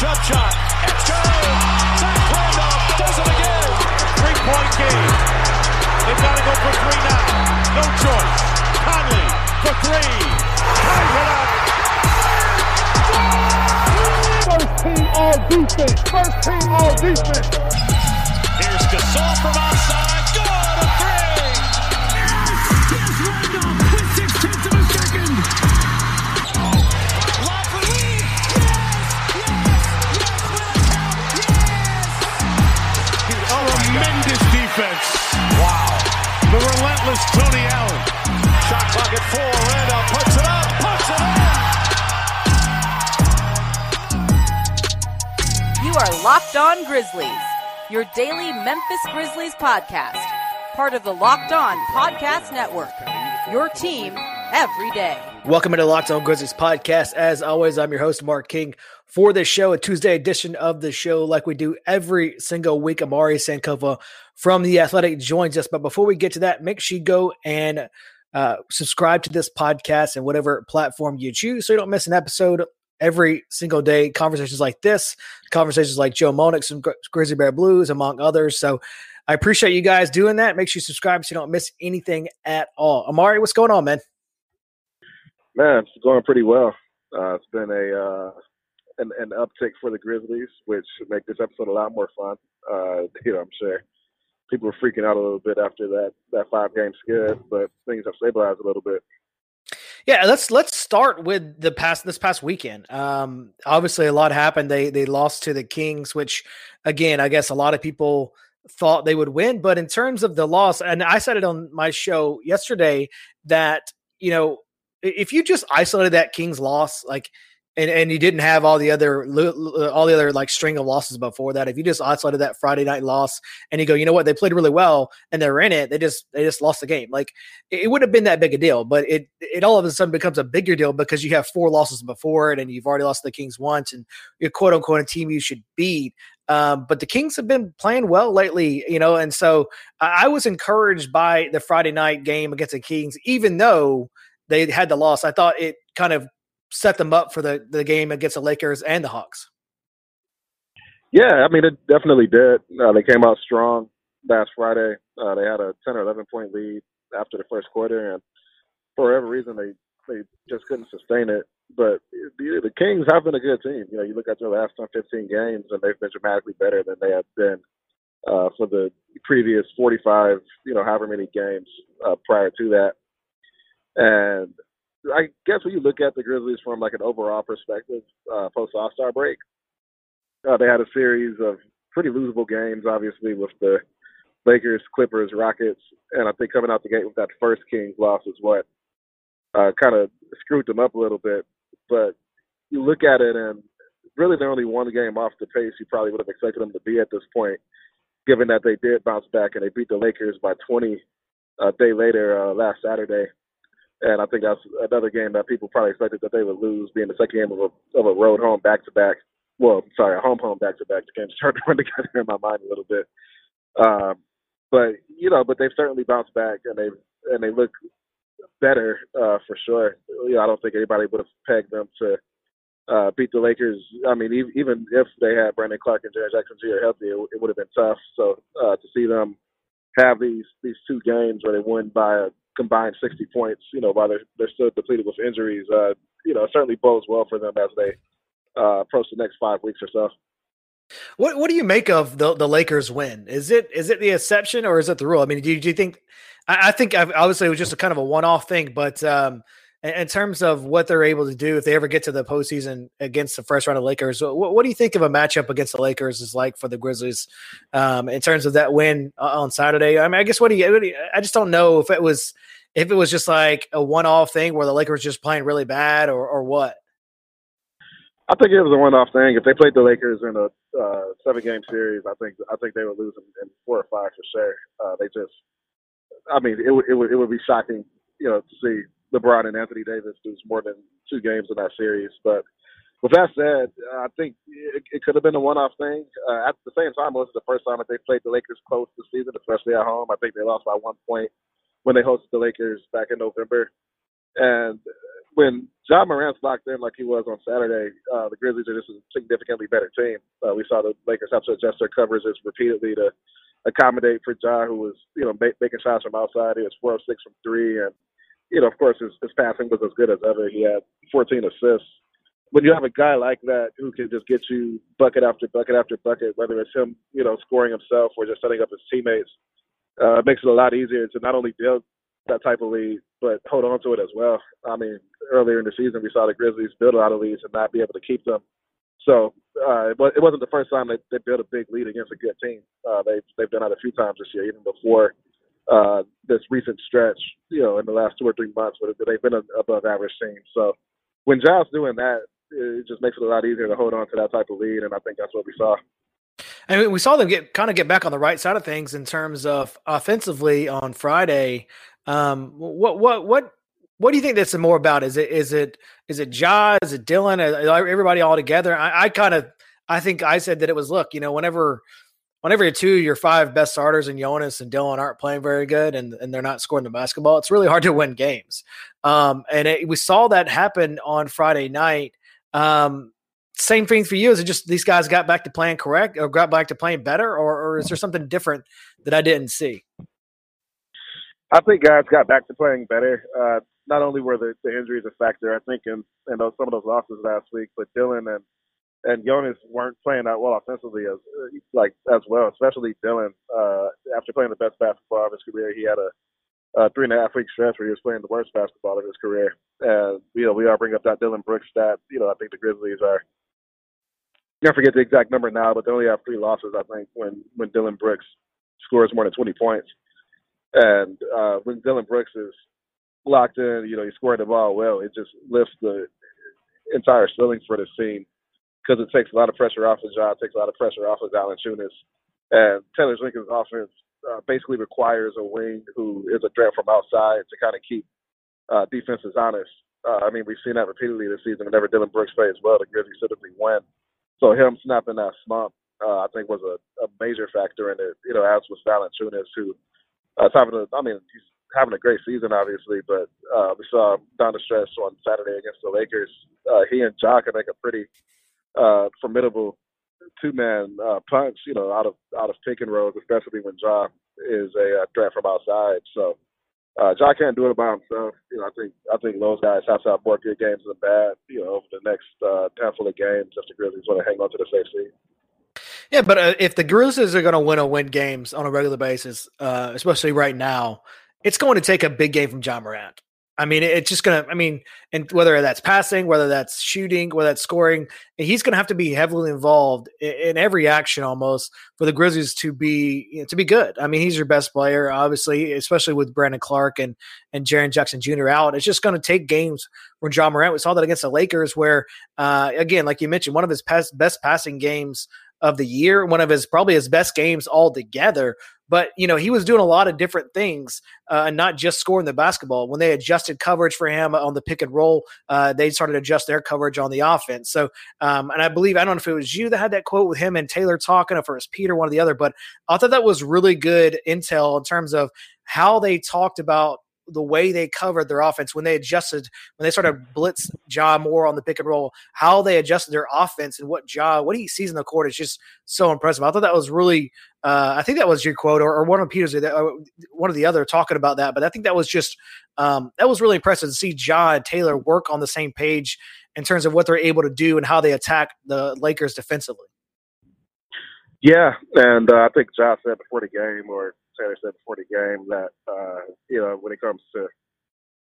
Jump shot. It's good. Zach Randolph does it again. Three-point game. They've got to go for three now. No choice. Conley for three. Ties it up. First team all defense. First team all defense. Here's Gasol from outside. Good. A three. Yes, Randolph with six tenths of a second. Relentless Tony Allen. Shot clock at four. Randolph puts it up. Puts it in. You are Locked On Grizzlies, your daily Memphis Grizzlies podcast, part of the Locked On Podcast Network. Your team every day. Welcome into Locked On Grizzlies podcast. As always, I'm your host, Mark King, for this show, a Tuesday edition of the show, like we do every single week. Omari Sankofa from The Athletic joins us. But before we get to that, make sure you go and uh, subscribe to this podcast and whatever platform you choose so you don't miss an episode every single day. Conversations like this, conversations like Joe Monix and Gri- Grizzly Bear Blues, among others. So I appreciate you guys doing that. Make sure you subscribe so you don't miss anything at all. Amari, what's going on, man? Man, it's going pretty well. Uh, it's been a uh, an, an uptick for the Grizzlies, which make this episode a lot more fun. Uh, you know, I'm sure people were freaking out a little bit after that that five game skid, but things have stabilized a little bit. Yeah, let's let's start with the past this past weekend. Um, obviously, a lot happened. They they lost to the Kings, which again, I guess a lot of people thought they would win. But in terms of the loss, and I said it on my show yesterday that you know if you just isolated that Kings loss, like. And, and you didn't have all the other all the other like string of losses before that. If you just isolated that Friday night loss and you go, you know what, they played really well and they're in it, they just they just lost the game. Like it, wouldn't have been that big a deal, but it it all of a sudden becomes a bigger deal because you have four losses before it and you've already lost the Kings once and you're quote unquote a team you should beat. Um, but the Kings have been playing well lately, you know, and so I, I was encouraged by the Friday night game against the Kings, even though they had the loss. I thought it kind of set them up for the, the game against the Lakers and the Hawks. Yeah, I mean, it definitely did. Uh, they came out strong last Friday. Uh, they had a 10 or 11 point lead after the first quarter, and for whatever reason, they they just couldn't sustain it. But the, the Kings have been a good team. You know, you look at their last 10, 15 games, and they've been dramatically better than they have been uh, for the previous 45, you know, however many games uh, prior to that. And I guess when you look at the Grizzlies from like an overall perspective, uh, post All Star break, uh, they had a series of pretty losable games, obviously with the Lakers, Clippers, Rockets, and I think coming out the gate with that first Kings loss is what uh, kind of screwed them up a little bit. But you look at it, and really they're only one game off the pace you probably would have expected them to be at this point, given that they did bounce back and they beat the Lakers by 20 a day later uh, last Saturday. And I think that's another game that people probably expected that they would lose, being the second game of a, of a road home back to back. Well, sorry, a home home back to back. The games started to run together in my mind a little bit. Um, but you know, but they've certainly bounced back, and they and they look better uh, for sure. You know, I don't think anybody would have pegged them to uh, beat the Lakers. I mean, e- even if they had Brandon Clarke and Jaren Jackson Jr. healthy, it, it would have been tough. So uh, to see them have these these two games where they win by a combined 60 points, you know, while they're they're still depleted with injuries, uh, you know, certainly bodes well for them as they uh, approach the next five weeks or so. What what do you make of the the Lakers win? Is it is it the exception or is it the rule? I mean, do you, do you think? I, I think obviously it was just a kind of a one off thing, but um, in, terms of what they're able to do if they ever get to the postseason against the first round of Lakers, what, what do you think of a matchup against the Lakers is like for the Grizzlies um, in terms of that win on Saturday? I mean, I guess what do you? What do you I just don't know if it was if it was just like a one off thing where the Lakers just playing really bad or or what. I think it was a one-off thing. If they played the Lakers in a uh, seven-game series, I think I think they would lose in, in four or five for sure. Uh, they just, I mean, it would it would it would be shocking, you know, to see LeBron and Anthony Davis lose more than two games in that series. But with that said, I think it, it could have been a one-off thing. Uh, at the same time, it was the first time that they played the Lakers close this season, especially at home. I think they lost by one point when they hosted the Lakers back in November. And when Ja Morant's locked in like he was on Saturday, uh, the Grizzlies are just a significantly better team. Uh, we saw the Lakers have to adjust their coverages repeatedly to accommodate for Ja, who was you know make, making shots from outside. He was four of six from three, and you know of course his, his passing was as good as ever. He had 14 assists. When you have a guy like that who can just get you bucket after bucket after bucket, whether it's him you know scoring himself or just setting up his teammates, uh, it makes it a lot easier to not only build that type of lead, but hold on to it as well. I mean, earlier in the season, we saw the Grizzlies build a lot of leads and not be able to keep them. So, uh, it wasn't the first time they, they built a big lead against a good team. Uh, they they've done that a few times this year, even before uh, this recent stretch. You know, in the last two or three months, where they've been above average team. So, when Giles doing that, it just makes it a lot easier to hold on to that type of lead, and I think that's what we saw. And we saw them get kind of get back on the right side of things in terms of offensively on Friday. Um, what what what what do you think that's more about? Is it is it is it Ja? Is it Dillon? Everybody all together? I, I kind of I think I said that it was look, you know, whenever whenever your two your five best starters and Jonas and Dillon aren't playing very good and, and they're not scoring the basketball, it's really hard to win games. Um, and it, we saw that happen on Friday night. Um, same thing for you. Is it just these guys got back to playing correct or got back to playing better, or, or is there something different that I didn't see? I think guys got back to playing better. Uh, not only were the, the injuries a factor, I think in, in those, some of those losses last week, but Dylan and and Jonas weren't playing that well offensively as like as well, especially Dillon. Uh, after playing the best basketball of his career, he had a, a three and a half week stretch where he was playing the worst basketball of his career. And you know, we all bring up that Dillon Brooks stat. You know, I think the Grizzlies are. I forget the exact number now, but they only have three losses. I think when when Dillon Brooks scores more than 20 points. And uh, when Dillon Brooks is locked in, you know, he's scoring the ball well, it just lifts the entire ceiling for the team because it takes a lot of pressure off of John, takes a lot of pressure off of Valanciunas. And Taylor Jenkins' offense uh, basically requires a wing who is a threat from outside to kind of keep uh, defenses honest. Uh, I mean, we've seen that repeatedly this season. Whenever Dillon Brooks plays well, the Grizzlies typically win. So him snapping that slump, uh, I think, was a, a major factor in it. You know, as was Valanciunas, who uh, having a, I mean, he's having a great season, obviously, but uh, we saw down the stretch on Saturday against the Lakers. Uh, he and Ja can make a pretty uh, formidable two-man uh, punch, you know, out of out of pick and rolls, especially when Ja is a uh, threat from outside. So uh, Ja can't do it by himself. You know, I think I think those guys have to have more good games than bad. You know, over the next uh, handful of games, if the Grizzlies want to hang on to the safe. Yeah, but uh, if the Grizzlies are going to win or win games on a regular basis, uh, especially right now, it's going to take a big game from Ja Morant. I mean, it's just to, I mean, and whether that's passing, whether that's shooting, whether that's scoring, he's to have to be heavily involved in, in, every action almost for the Grizzlies to be, you know, to be good. I mean, he's your best player, obviously, especially with Brandon Clarke and, and Jaren Jackson Jr. out. It's just to take games from Ja Morant. We saw that against the Lakers where, uh, again, like you mentioned, one of his past, best passing games of the year, one of his probably his best games altogether. But you know he was doing a lot of different things, uh, and not just scoring the basketball. When they adjusted coverage for him on the pick and roll, uh, they started to adjust their coverage on the offense. So, um, and I believe I don't know if it was you that had that quote with him and Taylor talking, if it was Peter, one or the other, but I thought that was really good intel in terms of how they talked about the way they covered their offense when they adjusted when they started blitz Ja more on the pick and roll, how they adjusted their offense and what Ja what he sees in the court is just so impressive. I thought that was really uh, I think that was your quote or, or one of Peter's uh, one of the other talking about that, but I think that was just um, that was really impressive to see Ja and Taylor work on the same page in terms of what they're able to do and how they attack the Lakers defensively. Yeah, and uh, I think Ja said before the game or Taylor said before the game that uh, you know when it comes to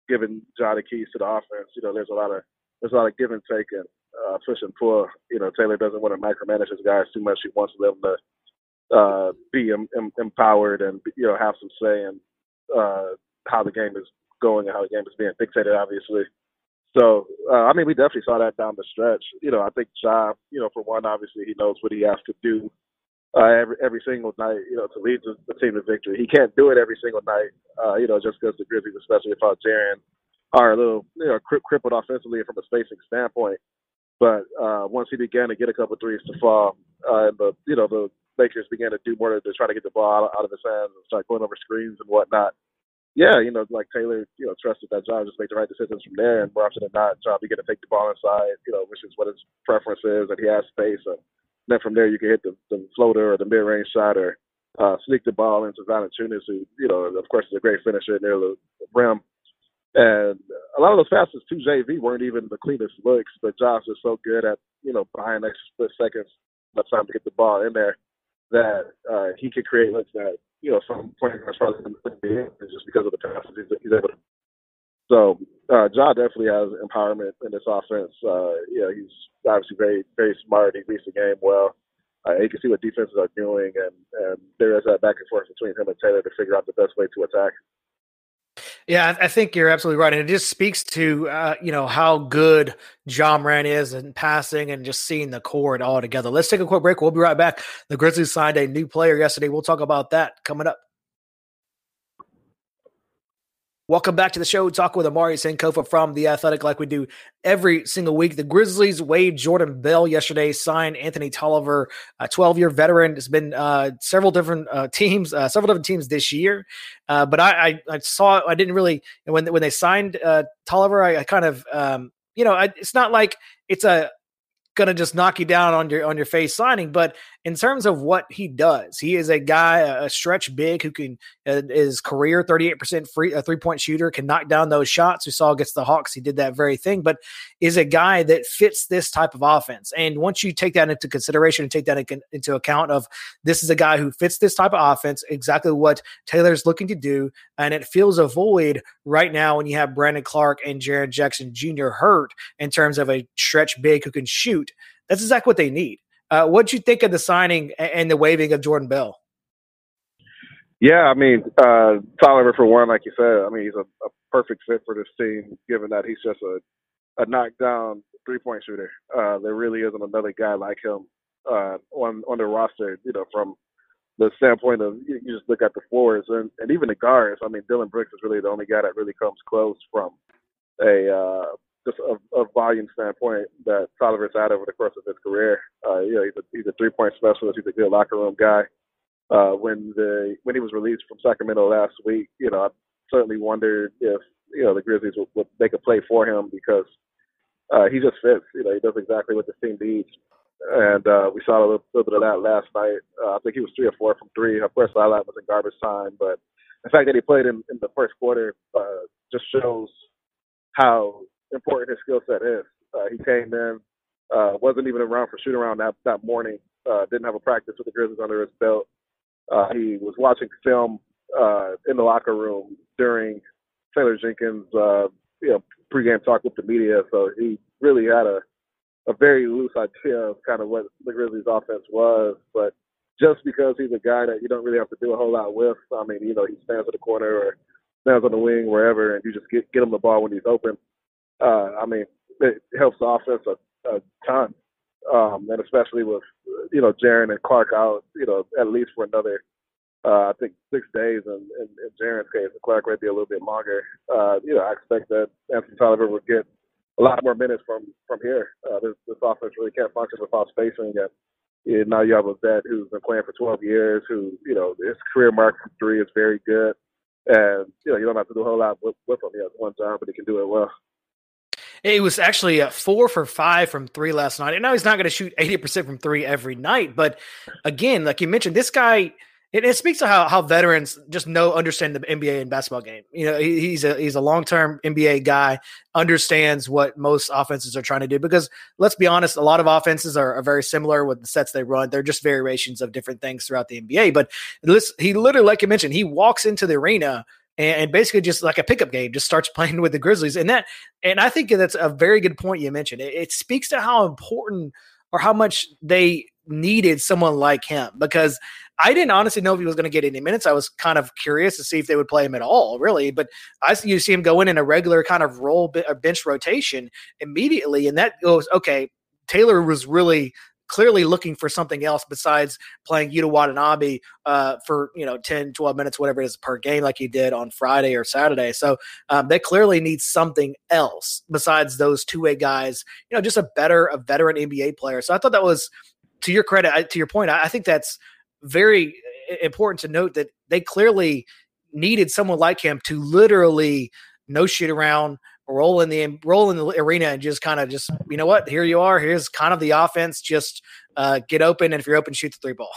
giving the keys to the offense, you know there's a lot of there's a lot of give and take and uh, push and pull. You know Taylor doesn't want to micromanage his guys too much. He wants them to uh, be em- em- empowered and you know have some say in uh, how the game is going and how the game is being dictated. Obviously. So, uh, I mean, we definitely saw that down the stretch. You know, I think Ja, you know, for one, obviously he knows what he has to do uh, every every single night, you know, to lead the, the team to victory. He can't do it every single night, uh, you know, just because the Grizzlies, especially without Jaren, are a little, you know, cri- crippled offensively from a spacing standpoint. But uh, once he began to get a couple threes to fall, uh, and the you know the Lakers began to do more to, to try to get the ball out, out of his hands and start going over screens and whatnot. yeah, you know, like Taylor, you know, trusted that job, just make the right decisions from there. And more often than not, you get to take the ball inside, you know, which is what his preference is, and he has space. And then from there, you can hit the, the floater or the mid range shot or uh, sneak the ball into Valanciunas, who, you know, of course, is a great finisher near the rim. And a lot of those passes to JV weren't even the cleanest looks, but Josh is so good at, you know, buying extra split seconds, enough time to get the ball in there that uh, he can create looks that you know some point guards probably in just because of the passes he's able to. So uh, Ja definitely has empowerment in this offense. Uh, you know, he's obviously very very smart. He reads the game well. Uh, you can see what defenses are doing, and and there is that back and forth between him and Taylor to figure out the best way to attack. Yeah, I think you're absolutely right, and it just speaks to uh, you know how good Ja Morant is in passing and just seeing the court all together. Let's take a quick break. We'll be right back. The Grizzlies signed a new player yesterday. We'll talk about that coming up. Welcome back to the show. Talk with Omari Sankofa from The Athletic, like we do every single week. The Grizzlies waived Jordan Bell yesterday, signed Anthony Tolliver, a 12 year veteran. It's been uh, several different uh, teams, uh, several different teams this year. Uh, but I, I, I, saw, I didn't really, when, when they signed uh, Tolliver, I, I, kind of, um, you know, it's not like it's a, going to just knock you down on your on your face signing. But in terms of what he does, he is a guy, a stretch big who can uh, is career thirty eight percent free a three point shooter, can knock down those shots. We saw against the Hawks, he did that very thing. But is a guy that fits this type of offense. And once you take that into consideration and take that into account of this is a guy who fits this type of offense, exactly what Taylor's looking to do, and it feels a void right now when you have Brandon Clarke and Jaren Jackson Jr. hurt in terms of a stretch big who can shoot. That's exactly what they need. Uh, what do you think of the signing and the waiving of Jordan Bell? Yeah, I mean, uh, Tolliver for one, like you said, I mean, he's a, a perfect fit for this team, given that he's just a, a knockdown three point shooter. Uh, there really isn't another guy like him uh, on on the roster. You know, from the standpoint of you, you just look at the forwards and, and even the guards. I mean, Dillon Brooks is really the only guy that really comes close from a uh, just a, a volume standpoint that Tolliver's had over the course of his career. Uh, you know, he's a, he's a three point specialist. He's a good locker room guy. Uh, when the when he was released from Sacramento last week, you know, I certainly wondered if you know the Grizzlies would, would make a play for him because uh, he just fits. You know, he does exactly what the team needs. And uh, we saw a little, little bit of that last night. Uh, I think he was three or four from three. Of course, highlight was in garbage time, but the fact that he played in, in the first quarter uh, just shows how important his skill set is. Uh, he came in, uh, wasn't even around for shoot around that that morning. Uh, didn't have a practice with the Grizzlies under his belt. Uh, he was watching film uh, in the locker room during Taylor Jenkins' uh, you know pregame talk with the media. So he really had a a very loose idea of kind of what the Grizzlies' offense was. But just because he's a guy that you don't really have to do a whole lot with, I mean, you know, he stands at the corner or stands on the wing wherever, and you just get get him the ball when he's open uh, I mean, it helps the offense a, a ton, um, and especially with you know Jaren and Clarke out, you know, at least for another, uh, I think six days, and in, Jaren's case, and Clarke might be a little bit longer. Uh, you know, I expect that Anthony Tolliver would get a lot more minutes from from here. Uh, this, this offense really can't function without spacing, and now you have a vet who's been playing for 12 years, who you know his career mark from three is very good, and you know you don't have to do a whole lot with, with him. He has one job, but he can do it well. It was actually a four for five from three last night. And now he's not going to shoot 80% from three every night. But again, like you mentioned, this guy, it, it, speaks to how, how veterans just know, understand the NBA and basketball game. You know, he, he's a, he's a long-term NBA guy, understands what most offenses are trying to do because let's be honest, a lot of offenses are, are very similar with the sets they run. They're just variations of different things throughout the NBA. But he literally, like you mentioned, he walks into the arena – and basically just like a pickup game, just starts playing with the Grizzlies. And that, and I think that's a very good point you mentioned. It, it speaks to how important or how much they needed someone like him because I didn't honestly know if he was going to get any minutes. I was kind of curious to see if they would play him at all, really. But I you see him go in in a regular kind of role bench rotation immediately, and that goes okay. Taylor was really clearly looking for something else besides playing Yuta Watanabe uh, for, you know, 10, 12 minutes, whatever it is per game, like he did on Friday or Saturday. So um, they clearly need something else besides those two way guys, you know, just a better, a veteran NBA player. So I thought that was, to your credit, to your point, I think that's very important to note that they clearly needed someone like him to literally no shit around, roll in the roll in the arena, and just kind of just you know what, here you are. Here's kind of the offense. Just uh, get open, and if you're open, shoot the three ball.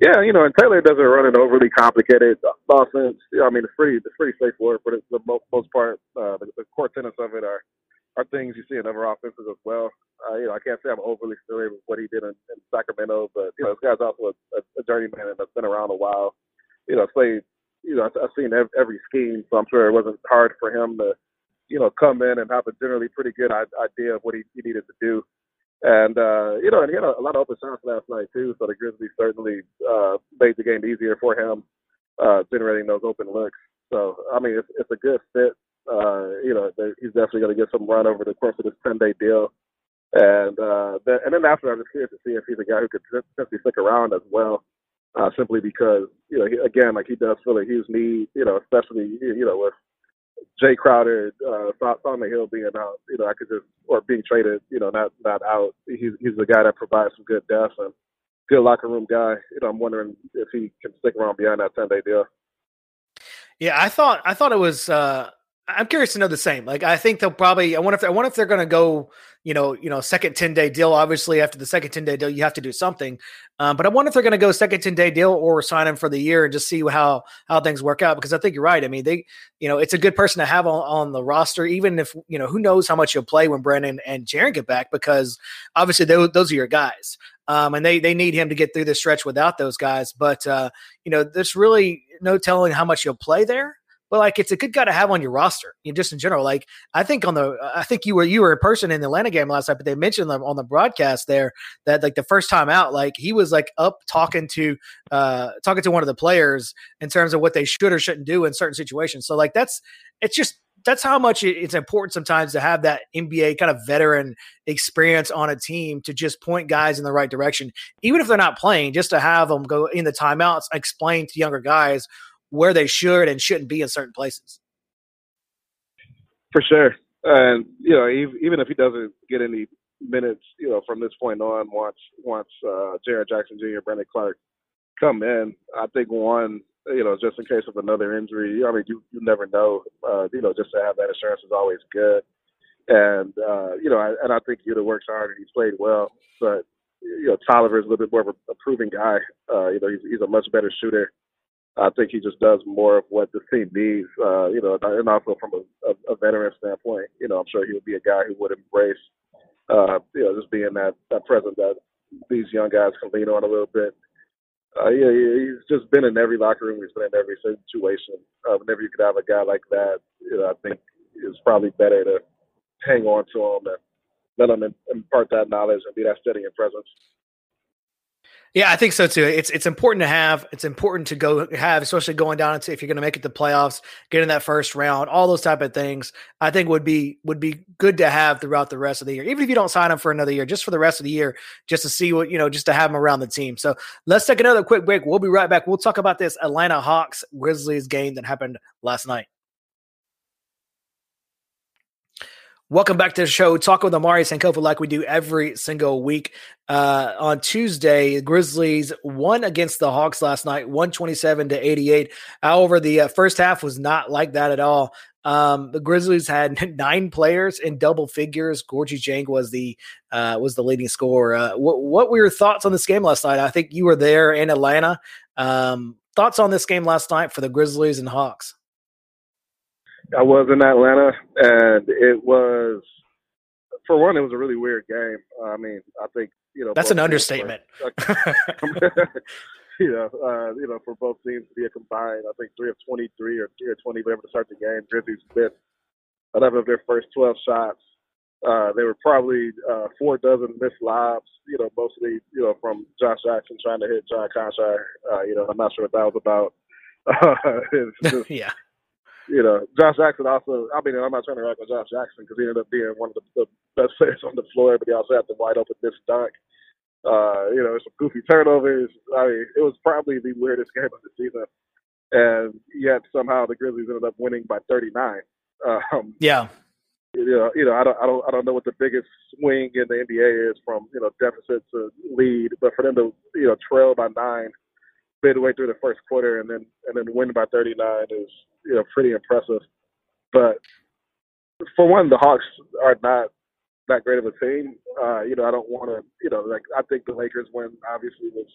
Yeah, you know, and Taylor doesn't run an overly complicated offense. I mean, it's pretty it's pretty straightforward, but it's the most, part, uh, the, the core tenets of it are are things you see in other offenses as well. Uh, you know, I can't say I'm overly familiar with what he did in, in Sacramento, but you know, this guy's also a, a, journeyman that's been around a while. You know, played. You know, I've seen every scheme, so I'm sure it wasn't hard for him to, you know, come in and have a generally pretty good idea of what he, he needed to do. And uh, you know, and he had a, a lot of open shots last night too. So the Grizzlies certainly uh, made the game easier for him, uh, generating those open looks. So I mean, it's, it's a good fit. Uh, you know, he's definitely going to get some run over the course of this ten day deal. And uh, and then after, I'm just curious to see if he's a guy who could potentially stick around as well. Uh, simply because you know, he, again, like he does feel a huge need. You know, especially you know with Jae Crowder, uh, Solomon Hill being out, you know, I could just or being traded, you know, not not out. He's he's the guy that provides some good depth and good locker room guy. You know, I'm wondering if he can stick around beyond that ten day deal. Yeah, I thought I thought it was. uh I'm curious to know the same. Like, I think they'll probably. I wonder if I wonder if they're going to go. You know, you know, second ten day deal. Obviously, after the second ten day deal, you have to do something. Um, but I wonder if they're going to go second ten day deal or sign him for the year and just see how how things work out. Because I think you're right. I mean, they, you know, it's a good person to have on, on the roster, even if you know who knows how much you'll play when Brandon and Jaren get back. Because obviously, those, those are your guys. Um, and they they need him to get through the stretch without those guys. But uh, you know, there's really no telling how much you'll play there but like it's a good guy to have on your roster. You know, just in general. Like I think on the I think you were you were in person in the Atlanta game last night, but they mentioned them on the broadcast there that like the first time out, like he was like up talking to uh talking to one of the players in terms of what they should or shouldn't do in certain situations. So like that's it's just that's how much it's important sometimes to have that NBA kind of veteran experience on a team to just point guys in the right direction, even if they're not playing, just to have them go in the timeouts, explain to younger guys where they should and shouldn't be in certain places. For sure, and you know, even if he doesn't get any minutes, you know, from this point on, once once uh, Jaren Jackson Jr., Brandon Clarke come in, I think one, you know, just in case of another injury, I mean, you you never know, uh, you know, just to have that insurance is always good. And uh, you know, I, and I think Yuta works hard and he's played well, but you know, Tolliver is a little bit more of a, a proven guy. Uh, you know, he's he's a much better shooter I think he just does more of what the team needs, uh, you know, and also from a, a, a veteran standpoint, you know, I'm sure he would be a guy who would embrace, uh, you know, just being that, that presence that these young guys can lean on a little bit. Uh, yeah, he's just been in every locker room. He's been in every situation. Uh, whenever you could have a guy like that, you know, I think it's probably better to hang on to him and let him impart that knowledge and be that steady and presence. Yeah, I think so too. It's it's important to have. It's important to go have, especially going down into if you're going to make it to playoffs, get in that first round, all those type of things. I think would be would be good to have throughout the rest of the year. Even if you don't sign them for another year, just for the rest of the year, just to see what you know, just to have them around the team. So let's take another quick break. We'll be right back. We'll talk about this Atlanta Hawks Grizzlies game that happened last night. Welcome back to the show. Talk with Omari Sankofa like we do every single week. Uh, on Tuesday, the Grizzlies won against the Hawks last night, 127 to 88. However, the uh, first half was not like that at all. Um, the Grizzlies had nine players in double figures. Gorgui Dieng was the uh, was the leading scorer. Uh, what, what were your thoughts on this game last night? I think you were there in Atlanta. Um, thoughts on this game last night for the Grizzlies and Hawks? I was in Atlanta, and it was for one, it was a really weird game. I mean, I think you know that's an understatement. Were, you know, uh, you know, for both teams to be a combined, I think three of twenty-three or three or twenty, whatever to start the game. Grizzlies missed eleven of their first twelve shots. Uh, there were probably uh, four dozen missed lobs, you know, mostly, you know, from Josh Jackson trying to hit John Konchar. Uh, you know, I'm not sure what that was about. just, yeah you know, Josh Jackson also. I mean, I'm not trying to rag on Josh Jackson because he ended up being one of the, the best players on the floor, but he also had the wide open miss dunk. Uh, you know, some goofy turnovers. I mean, it was probably the weirdest game of the season, and yet somehow the Grizzlies ended up winning by 39. Um, yeah. You know, you know, I don't, I don't, I don't know what the biggest swing in the NBA is from you know deficit to lead, but for them to you know trail by nine midway through the first quarter and then and then win by 39 is you know pretty impressive. But for one, the Hawks are not that great of a team. Uh, you know, I don't want to. You know, like I think the Lakers win obviously was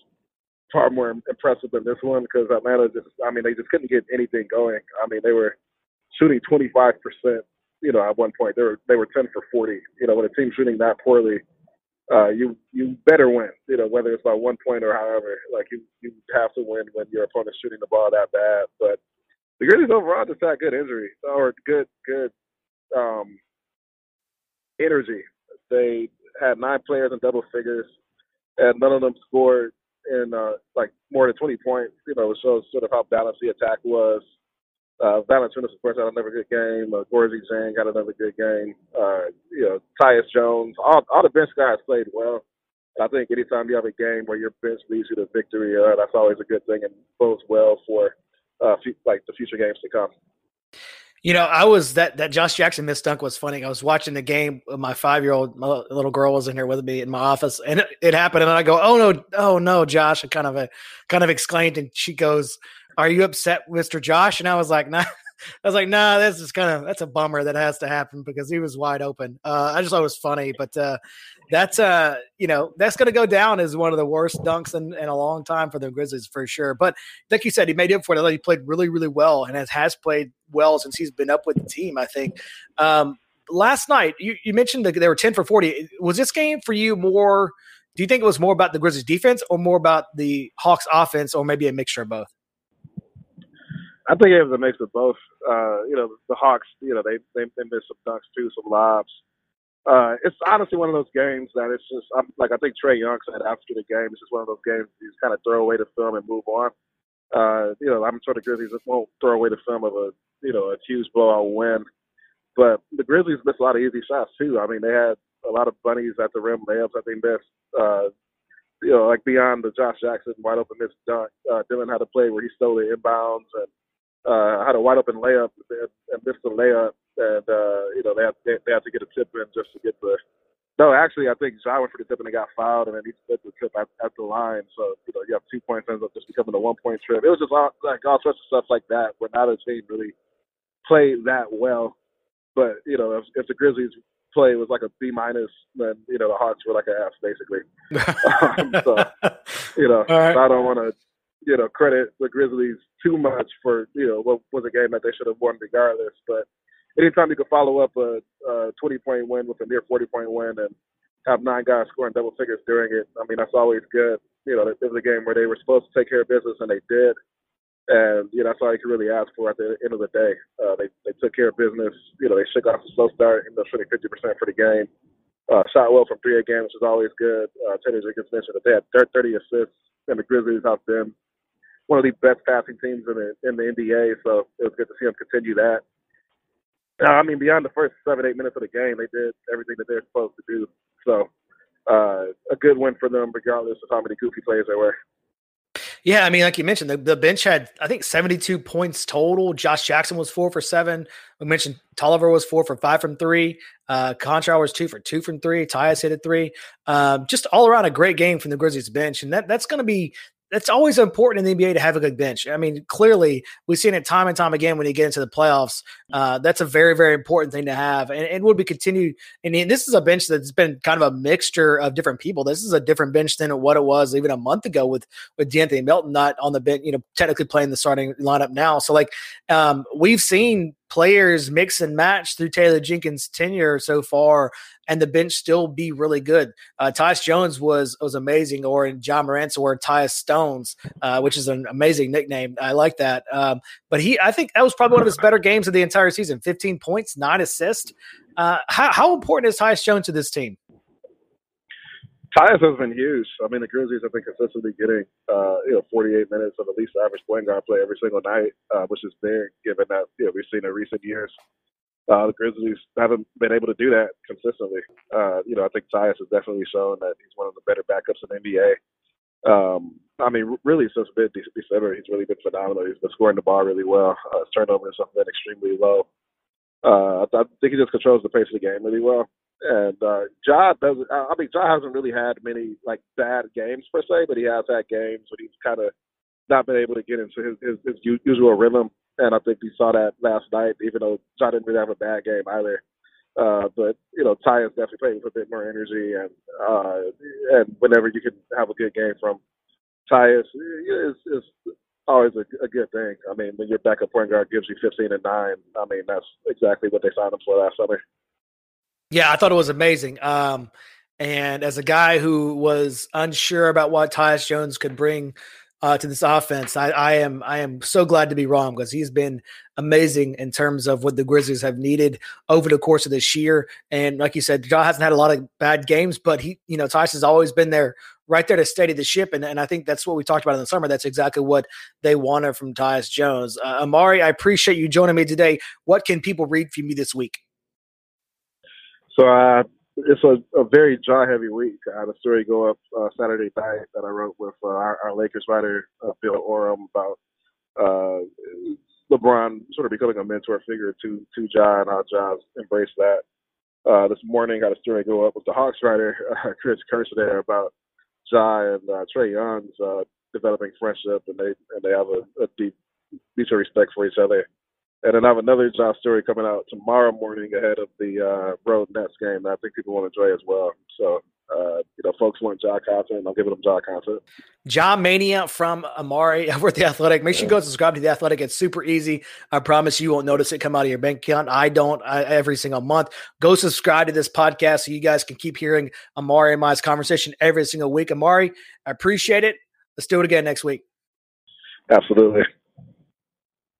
far more impressive than this one because Atlanta just. I mean, they just couldn't get anything going. I mean, they were shooting 25 percent. You know, at one point they were they were 10 for 40. You know, when a team's shooting that poorly, uh, you you better win. You know, whether it's by one point or however, like you you have to win when your opponent's shooting the ball that bad. But the Grizzlies overall just had good injury or good good um, energy. They had nine players in double figures, and none of them scored in uh, like more than 20 points. You know, it shows sort of how balanced the attack was. Uh, Valanciunas, of course, had another good game. Uh, Gorgui Dieng got another good game. Uh, you know, Tyus Jones, all, all the bench guys played well. I think anytime you have a game where your bench leads you to victory, uh, that's always a good thing and bodes well for uh, f- like the future games to come. You know, I was that that Josh Jackson missed dunk was funny. I was watching the game. My five year old little girl was in here with me in my office, and it, it, happened. And I go, "Oh no, oh no, Josh!" I kind of a kind of exclaimed, and she goes, "Are you upset, Mister Josh?" And I was like, "Nah." I was like, nah, this is kind of that's a bummer that has to happen because he was wide open. Uh, I just thought it was funny, but uh, that's uh, you know, that's going to go down as one of the worst dunks in, in, a long time for the Grizzlies for sure. But like you said, he made up for it. He played really, really well and has has played well since he's been up with the team. I think. Um, last night, you, you mentioned that they were ten for forty. Was this game for you more? Do you think it was more about the Grizzlies defense or more about the Hawks offense, or maybe a mixture of both? I think it was a mix of both. Uh, you know, the Hawks, you know, they they, they missed some dunks too, some lobs. Uh, it's honestly one of those games that it's just I'm, like I think Trae Young said after the game. It's just one of those games you just kind of throw away the film and move on. Uh, you know, I'm sure the Grizzlies won't throw away the film of a you know a huge blowout win, but the Grizzlies missed a lot of easy shots too. I mean, they had a lot of bunnies at the rim layups that they missed. Uh, you know, like beyond the Josh Jackson wide open missed dunk, uh, Dillon had a play where he stole the inbounds and uh, had a wide open layup and, and missed the layup, and uh, you know they had they, they had to get a tip in just to get the. No, actually, I think Ja went for the tip and they got fouled, and then he split the tip at, at the line. So you know you have two points ends up just becoming a one point trip. It was just all, like all sorts of stuff like that where neither team really played that well. But you know if, if the Grizzlies play was like a B minus, then you know the Hawks were like an F basically. um, so you know right. I don't want to you know, credit the Grizzlies too much for, you know, what was a game that they should have won regardless. But anytime you can follow up a, a 20 point win with a near 40 point win and have nine guys scoring double figures during it, I mean, that's always good. You know, it was a game where they were supposed to take care of business and they did. And, you know, that's all you can really ask for at the end of the day. Uh, they, they took care of business. You know, they shook off a slow start, ended up shooting 50% for the game. Uh, shot well from three again, which is always good. Uh, Teddy Jenkins mentioned that they had 30 assists, and the Grizzlies have been one of the best passing teams in the in the NBA. So it was good to see them continue that. Uh, I mean, beyond the first seven eight minutes of the game, they did everything that they're supposed to do. So uh, a good win for them, regardless of how many goofy plays there were. Yeah, I mean, like you mentioned, the, the bench had I think seventy two points total. Josh Jackson was four for seven. We mentioned Tolliver was four for five from three. Uh, was two for two from three. Tyus hit a three. Um, just all around a great game from the Grizzlies bench, and that that's going to be it's always important in the NBA to have a good bench. I mean, clearly we've seen it time and time again when you get into the playoffs. Uh, that's a very, very important thing to have, and, and would be continued. And this is a bench that's been kind of a mixture of different people. This is a different bench than what it was even a month ago with with De'Anthony Melton not on the bench, you know, technically playing the starting lineup now. So like um, we've seen players mix and match through Taylor Jenkins' tenure so far, and the bench still be really good. Uh, Tyus Jones was was amazing, or in Ja Morant's or Tyus Stones, uh, which is an amazing nickname. I like that. Um, but he, I think that was probably one of his better games of the entire season. Fifteen points, nine assists. Uh, how, how important is Tyus Jones to this team? Tyus has been huge. I mean, the Grizzlies have been consistently getting, uh, you know, 48 minutes of at least average point guard play every single night, uh, which is big given that, you know, we've seen in recent years. Uh, the Grizzlies haven't been able to do that consistently. Uh, you know, I think Tyus has definitely shown that he's one of the better backups in the NBA. Um, I mean, really, since mid December, he's really been phenomenal. He's been scoring the ball really well. Uh, his turnovers have been extremely low. Uh, I think he just controls the pace of the game really well. And uh, Ja doesn't. I mean, Ja hasn't really had many like bad games per se, but he has had games when he's kind of not been able to get into his, his, his usual rhythm. And I think we saw that last night, even though Ja didn't really have a bad game either. Uh, but you know, Tyus definitely played with a bit more energy, and uh, and whenever you can have a good game from Tyus, is is always a, a good thing. I mean, when your backup point guard gives you 15 and nine, I mean that's exactly what they signed him for last summer. Yeah, I thought it was amazing. Um, and as a guy who was unsure about what Tyus Jones could bring uh, to this offense. I, I, am I am so glad to be wrong because he's been amazing in terms of what the Grizzlies have needed over the course of this year. And like you said, Ja hasn't had a lot of bad games, but he, you know, Tyus has always been there, right there to steady the ship. And, and I think that's what we talked about in the summer. That's exactly what they wanted from Tyus Jones. Uh, Omari, I appreciate you joining me today. What can people read from you this week? So uh, it's a, a very jaw heavy week. I had a story go up uh, Saturday night that I wrote with uh, our, our, Lakers writer uh, Bill Oram about uh, LeBron sort of becoming a mentor figure to to Ja and how Ja's embraced that. Uh, this morning, I had a story go up with the Hawks writer Chris Kirschner about Ja and Trae Young's developing friendship, and they and they have a, a deep mutual respect for each other. And then I have another Ja story coming out tomorrow morning ahead of the uh, Road Nets game that I think people will enjoy as well. So, uh, you know, folks want Ja content, I'm giving them Ja content. John Mania from Omari over at The Athletic. Make sure you go subscribe to The Athletic. It's super easy. I promise you won't notice it come out of your bank account. I don't I, every single month. Go subscribe to this podcast so you guys can keep hearing Omari and my conversation every single week. Omari, I appreciate it. Let's do it again next week. Absolutely.